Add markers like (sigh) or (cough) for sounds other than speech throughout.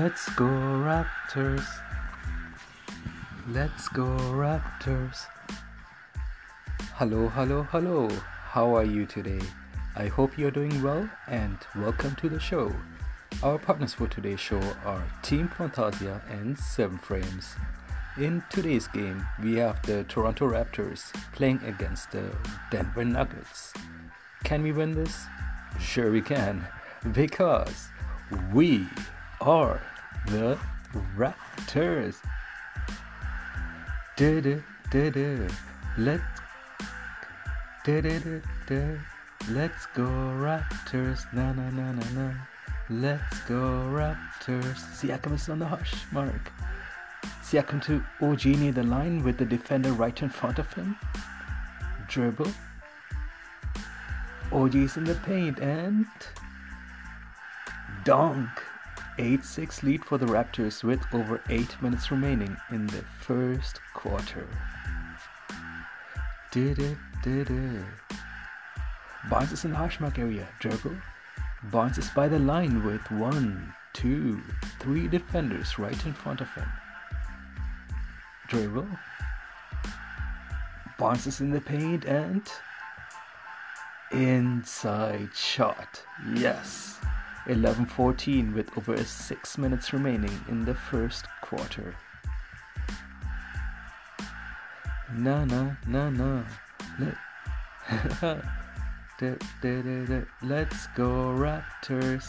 Let's go Raptors. Let's go Raptors. Hello, hello, hello. How are you today? I hope you're doing well and welcome to the show. Our partners for today's show are Team Fantasia and 7 Frames. In today's game, we have the Toronto Raptors playing against the Denver Nuggets. Can we win this? Sure, we can, because we are the Raptors. Du-du, du-du. Let's Du-du-du-du. Let's go Raptors, na na na na na. Let's go Raptors. Siakam is on the hash mark. Siakam to OG near the line with the defender right in front of him. Dribble. OG is in the paint and dunk. 8-6 lead for the Raptors with over 8 minutes remaining in the first quarter. Barnes is in the hash mark area. Dribble. Barnes is by the line with one, two, three defenders right in front of him. Dribble. Barnes is in the paint and inside shot. Yes. 11-14 with over 6 minutes remaining in the first quarter. Na na na na. Let. (laughs) Let's go Raptors.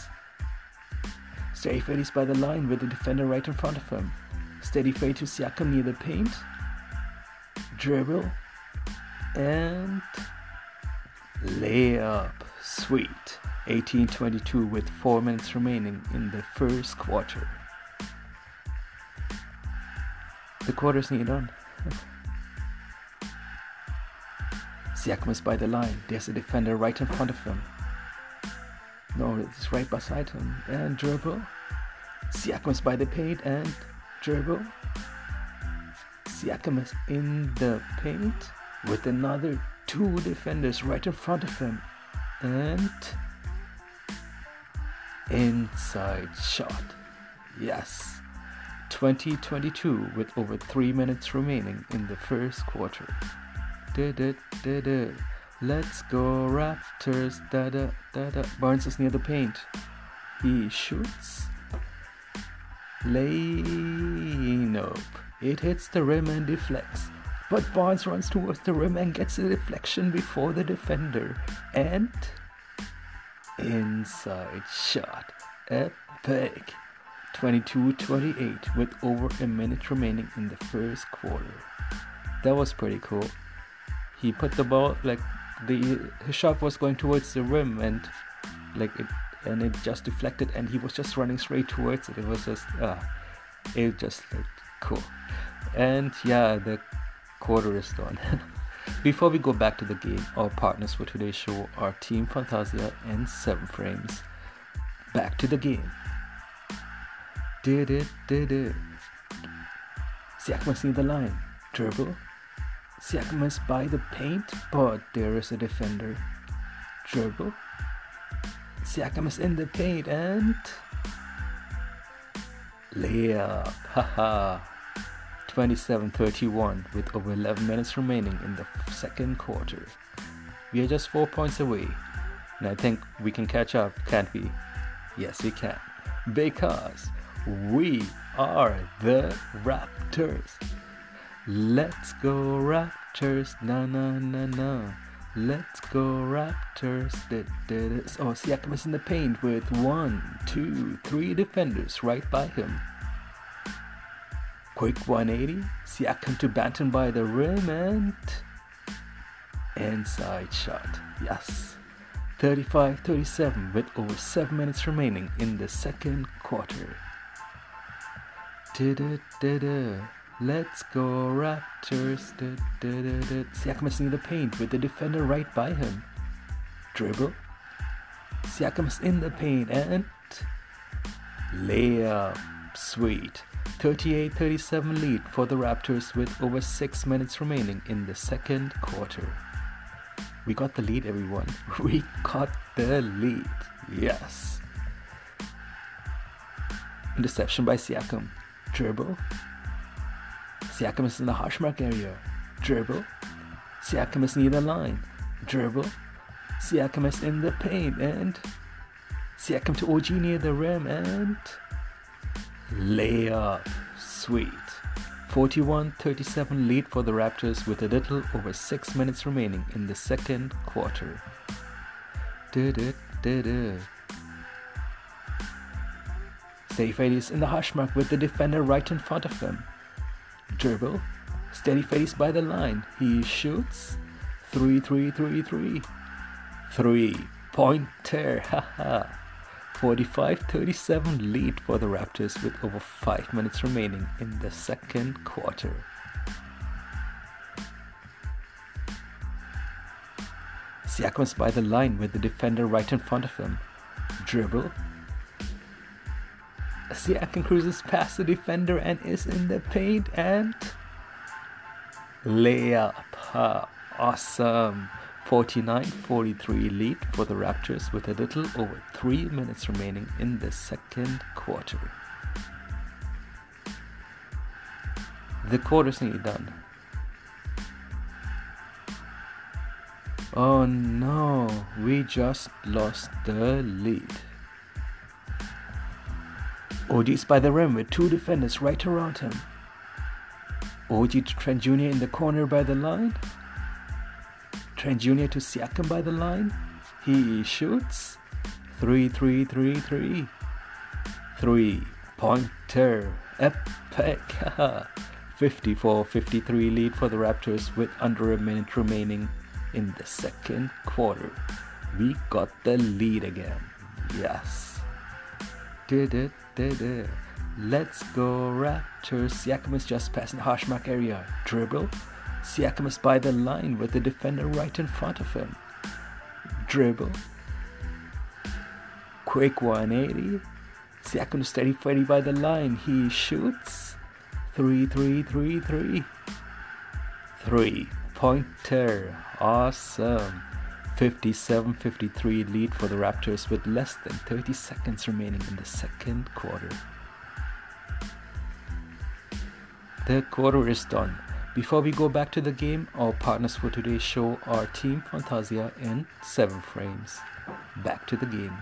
Steady fade is by the line with the defender right in front of him. Steady fade to Siakam near the paint. Dribble. And layup. Sweet. 18-22 with 4 minutes remaining in the first quarter. The quarter's near done. (laughs) Siakam is by the line. There's a defender right in front of him. No, it's right beside him. And dribble. Siakam is by the paint and dribble. Siakam is in the paint with another two defenders right in front of him. And inside shot. Yes. 2022 with over 3 minutes remaining in the first quarter. Da, da, da, da. Let's go Raptors. Da, da, da, da. Barnes is near the paint. He shoots. Layup. It hits the rim and deflects. But Barnes runs towards the rim and gets a deflection before the defender. And inside shot. Epic. 22 28 with over a minute remaining in the first quarter. That was pretty cool. He put the ball like the his shot was going towards the rim and like it and it just deflected and he was just running straight towards it. It was just uh it just looked cool. And yeah, the quarter is done. (laughs) Before we go back to the game, our partners for today's show are Team Fantasia and 7 Frames. Back to the game. Did it, did it. Siakam is near the line. Dribble. Siakam is by the paint, but there is a defender. Dribble. Siakam is in the paint and layup. Haha. 27-31 with over 11 minutes remaining in the second quarter. We are just 4 points away. And I think we can catch up, can't we? Yes, we can. Because we are the Raptors. Let's go Raptors, na na na na. Let's go Raptors. Da, da, da. Oh, Siakam is in the paint with one, two, three defenders right by him. Quick 180. Siakam to Banton by the rim and inside shot. Yes. 35 37 with over 7 minutes remaining in the second quarter. Da-da-da-da. Let's go Raptors. Da-da-da-da. Siakam is in the paint with the defender right by him. Dribble. Siakam is in the paint and layup. Sweet. 38 37 lead for the Raptors with over 6 minutes remaining in the second quarter. We got the lead, everyone. (laughs) We got the lead. Yes. Interception by Siakam. Dribble. Siakam is in the hash mark area. Dribble. Siakam is near the line. Dribble. Siakam is in the paint and Siakam to OG near the rim and layup. Sweet. 41 37 lead for the Raptors with a little over 6 minutes remaining in the second quarter. Steady face in the hash mark with the defender right in front of him. Dribble. Steady face by the line. He shoots. 3 3 3 3. 3 pointer. Haha. (laughs) 45 37 lead for the Raptors with over 5 minutes remaining in the second quarter. Siakam's by the line with the defender right in front of him. Dribble. Siakam cruises past the defender and is in the paint and layup. awesome. 49 43 lead for the Raptors with a little over 3 minutes remaining in the second quarter. The quarter's nearly done. Oh no, we just lost the lead. OG's by the rim with two defenders right around him. OG to Trent Jr. in the corner by the line. Trent Jr. to Siakam by the line. He shoots. 3 3 3 3. 3 pointer. Epic. (laughs) 54 53 lead for the Raptors with under a minute remaining in the second quarter. We got the lead again. Yes. Did it, did it. Let's go Raptors. Siakam is just passing the hash mark area. Dribble. Siakam is by the line with the defender right in front of him. Dribble. Quick 180. Siakam steady Freddy by the line. He shoots. 3 3 3 3. 3. Pointer. Awesome. 57 53 lead for the Raptors with less than 30 seconds remaining in the second quarter. The quarter is done. Before we go back to the game, our partners for today's show are Team Fantasia and 7 Frames. Back to the game.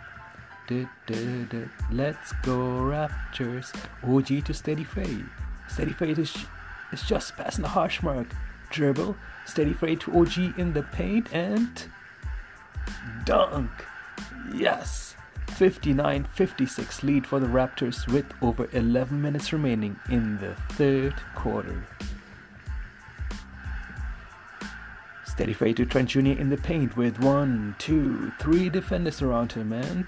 Let's go Raptors. OG to Steady Fade. Steady Fade is, is just passing the hash mark. Dribble. Steady Fade to OG in the paint and dunk. Yes. 59 56 lead for the Raptors with over 11 minutes remaining in the third quarter. Steady fade to Trent Jr. in the paint with one, two, three defenders around him and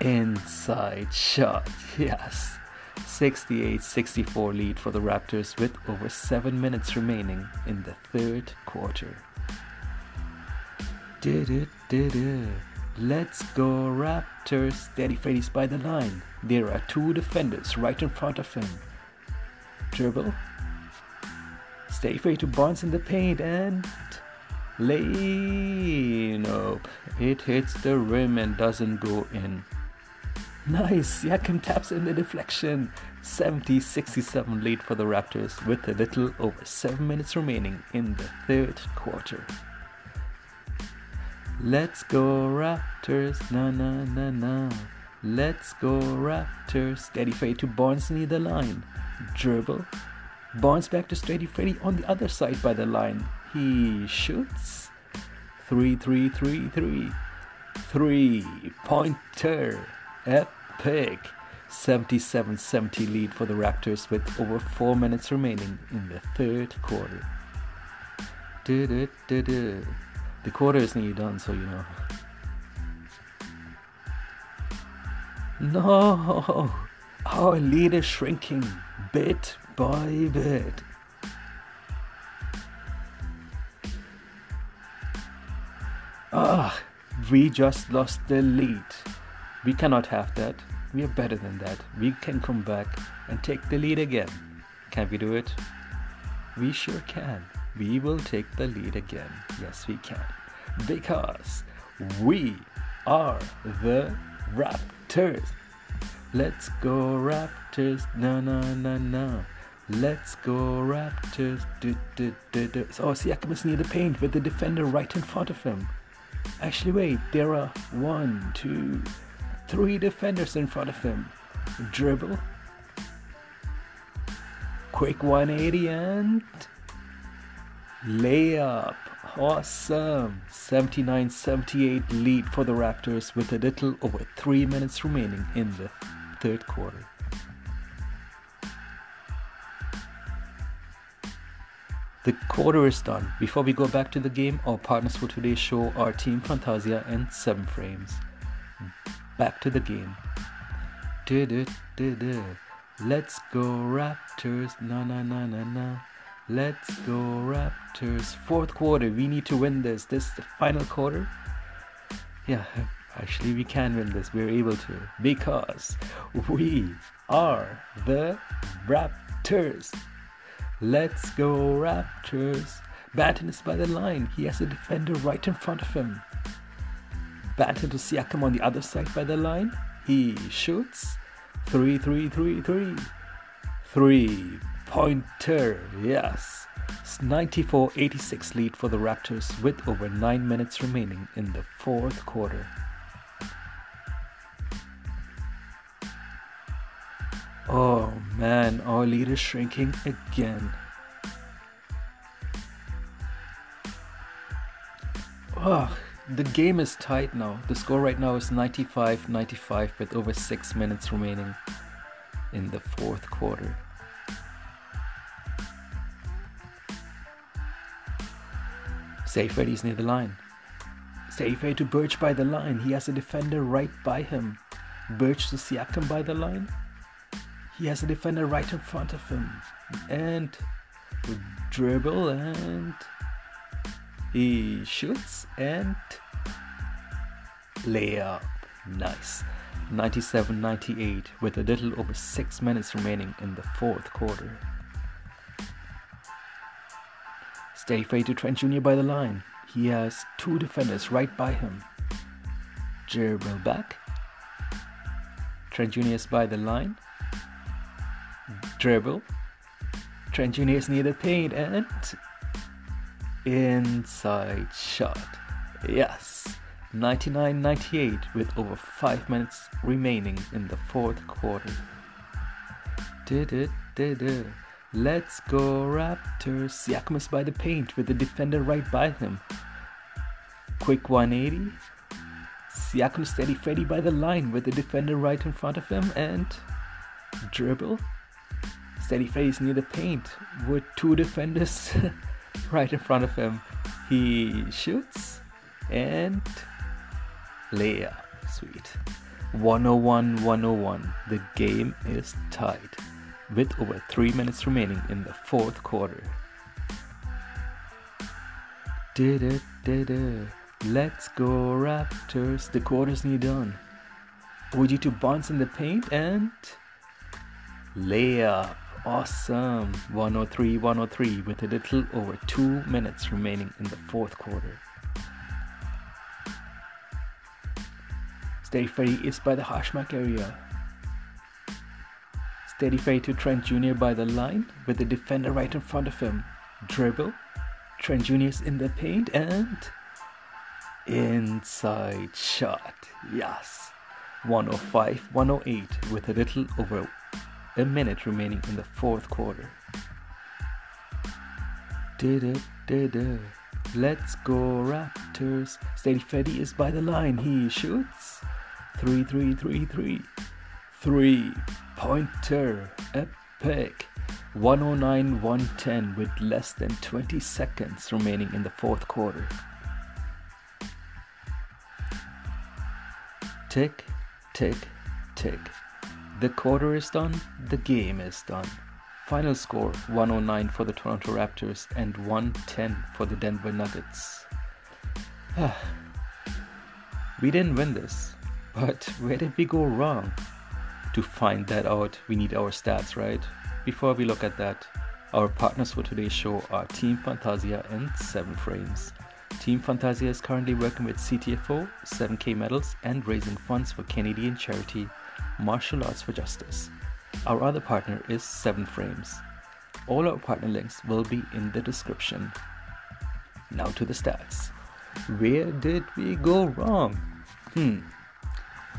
inside shot. (laughs) Yes. 68 64 lead for the Raptors with over 7 minutes remaining in the third quarter. Did it, did it. Let's go Raptors. Steady Freddy's by the line. There are two defenders right in front of him. Dribble Stay free to Barnes in the paint and lay. Nope. It hits the rim and doesn't go in. Nice. Siakam taps in the deflection. 70 67 lead for the Raptors with a little over 7 minutes remaining in the third quarter. Let's go Raptors. Na na na na. Let's go Raptors. Steady fade to Barnes near the line. Dribble. Barnes back to Steady Freddy on the other side by the line. He shoots. 3 3 3 3. 3 pointer. Epic. 77 70 lead for the Raptors with over 4 minutes remaining in the third quarter. The quarter is nearly done, so you know. No! Our lead is shrinking bit by bit. Ah, we just lost the lead. We cannot have that. We are better than that. We can come back and take the lead again. Can we do it? We sure can. We will take the lead again. Yes, we can. Because we are the Raptors. Let's go Raptors. Na na na na. Let's go Raptors. Du, oh, Siakam is near the paint with the defender right in front of him. Actually, wait, there are one, two, three defenders in front of him. Dribble. Quick 180 and layup. Awesome. 79 78 lead for the Raptors with a little over three minutes remaining in the third quarter. The quarter is done. Before we go back to the game, our partners for today's show are Team Fantasia and 7 Frames. Back to the game. Let's go Raptors, na na na na na. Let's go Raptors. Fourth quarter, we need to win this. This is the final quarter. Yeah, (laughs) actually, we can win this. We're able to because we are the Raptors. Let's go, Raptors. Banton is by the line. He has a defender right in front of him. Banton to Siakam on the other side by the line. He shoots. Three, three, three, three. Three pointer. Yes. 94 86 lead for the Raptors with over 9 minutes remaining in the fourth quarter. Oh man, our lead is shrinking again. Ugh, the game is tight now. The score right now is 95 95 with over 6 minutes remaining in the fourth quarter. Safe Eddie's near the line. Safe to Birch by the line. He has a defender right by him. Birch to Siakam by the line. He has a defender right in front of him. And dribble and he shoots and layup. Nice. 97 98 with a little over 6 minutes remaining in the fourth quarter. Stay free to Trent Jr. by the line. He has two defenders right by him. Dribble back. Trent Jr. is by the line dribble. Trent Jr. is near the paint and inside shot. Yes. 99 98 with over 5 minutes remaining in the fourth quarter. It. Let's go Raptors. Siakam is by the paint with the defender right by him. Quick 180. Siakam steady Freddy by the line with the defender right in front of him and dribble steady face near the paint with two defenders (laughs) right in front of him. He shoots and layup. Sweet. 101 101. The game is tied with over 3 minutes remaining in the fourth quarter. Did it, did it. Let's go Raptors. The quarter's near done. OG to bounce in the paint and layup. Awesome. 103 103 with a little over 2 minutes remaining in the fourth quarter. Steady Freddy is by the hashmark area. Steady Freddy to Trent Jr. by the line with the defender right in front of him. Dribble. Trent Jr. is in the paint and inside shot. Yes. 105 108 with a little over a minute remaining in the fourth quarter. Did it. Let's go Raptors. Steady Freddy is by the line. He shoots. Three, three, three, three. Three pointer. Epic. 109 110 with less than 20 seconds remaining in the fourth quarter. Tick, tick, tick. The quarter is done, the game is done. Final score 109 for the Toronto Raptors and 110 for the Denver Nuggets. (sighs) we didn't win this, but where did we go wrong? To find that out, we need our stats, right? Before we look at that, our partners for today's show are Team Fantasia and 7 Frames. Team Fantasia is currently working with CTFO, 7K Metals, and raising funds for Canadian charity Martial Arts for Justice. Our other partner is 7 Frames. All our partner links will be in the description. Now to the stats. Where did we go wrong? Hmm.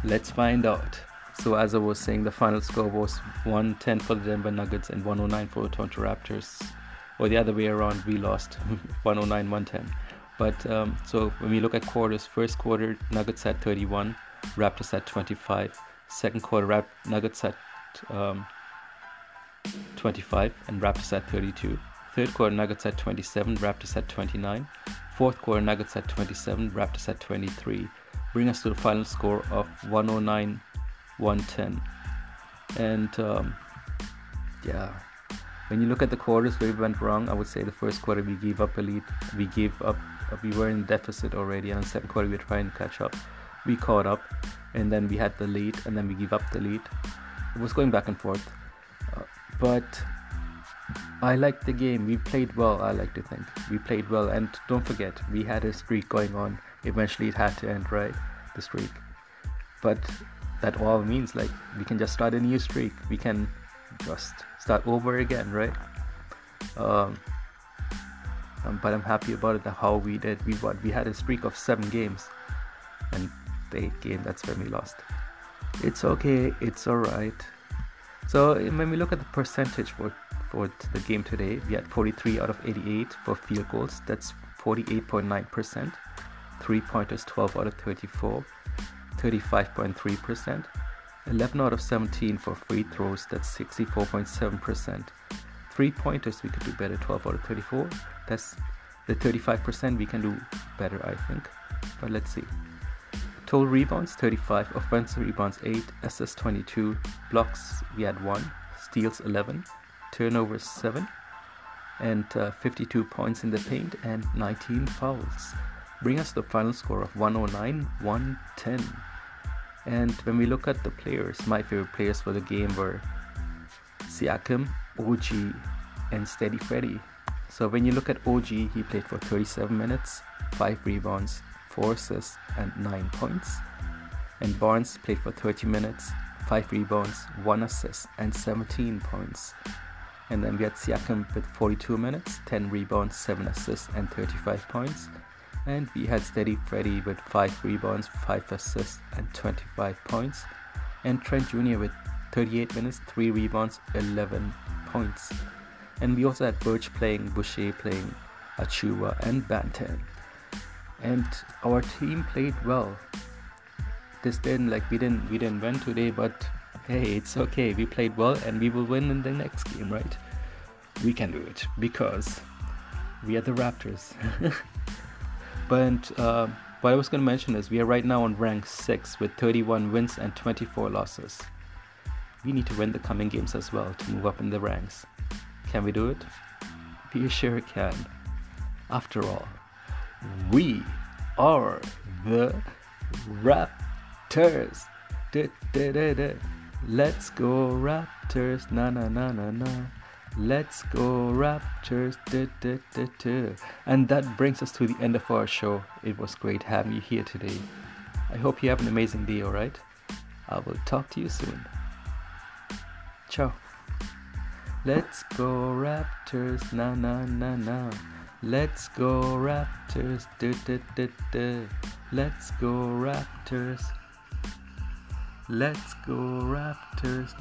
Let's find out. So as I was saying, the final score was 110 for the Denver Nuggets and 109 for the Toronto Raptors. Or the other way around, we lost (laughs) 109 110. But um, so when we look at quarters, first quarter Nuggets at 31, Raptors at 25. Second quarter Rap- Nuggets at um, 25 and Raptors at 32. Third quarter Nuggets at 27, Raptors at 29. Fourth quarter Nuggets at 27, Raptors at 23. Bring us to the final score of 109 110. And um, yeah, when you look at the quarters where we went wrong, I would say the first quarter we gave up a lead, we gave up, we were in deficit already, and the second quarter we were trying to catch up. We caught up, and then we had the lead, and then we gave up the lead. It was going back and forth, uh, but I liked the game. We played well. I like to think we played well, and don't forget we had a streak going on. Eventually, it had to end, right? The streak, but that all means like we can just start a new streak we can just start over again right um, um, but i'm happy about it how we did we what we had a streak of seven games and the game that's when we lost it's okay it's all right so when we look at the percentage for for the game today we had 43 out of 88 for field goals that's 48.9% three pointers 12 out of 34 35.3%. 11 out of 17 for free throws, that's 64.7%. Three pointers, we could do better, 12 out of 34. That's the 35% we can do better, I think. But let's see. Total rebounds 35, offensive rebounds 8, assists 22, blocks we had 1, steals 11, turnovers 7, and uh, 52 points in the paint and 19 fouls. Bring us the final score of 109 110. And when we look at the players, my favorite players for the game were Siakam, OG, and Steady Freddy. So when you look at OG, he played for 37 minutes, 5 rebounds, 4 assists, and 9 points. And Barnes played for 30 minutes, 5 rebounds, 1 assist, and 17 points. And then we had Siakam with 42 minutes, 10 rebounds, 7 assists, and 35 points and we had Steady Freddy with 5 rebounds, 5 assists, and 25 points, and Trent Jr. with 38 minutes, 3 rebounds, 11 points. And we also had Birch playing, Boucher playing, Achiuwa, and Banton. And our team played well. This didn't like we didn't we didn't win today, but hey, it's okay. We played well, and we will win in the next game, right? We can do it because we are the Raptors. (laughs) But uh, what I was going to mention is we are right now on rank 6 with 31 wins and 24 losses. We need to win the coming games as well to move up in the ranks. Can we do it? We sure can. After all, we are the Raptors. Da, da, da, Let's go Raptors. Na na na na na. Let's go Raptors. And that brings us to the end of our show. It was great having you here today. I hope you have an amazing day, alright? I will talk to you soon. Ciao. Let's go Raptors. Na na na na. Let's go Raptors. Da, da, da. Let's go Raptors. Let's go Raptors.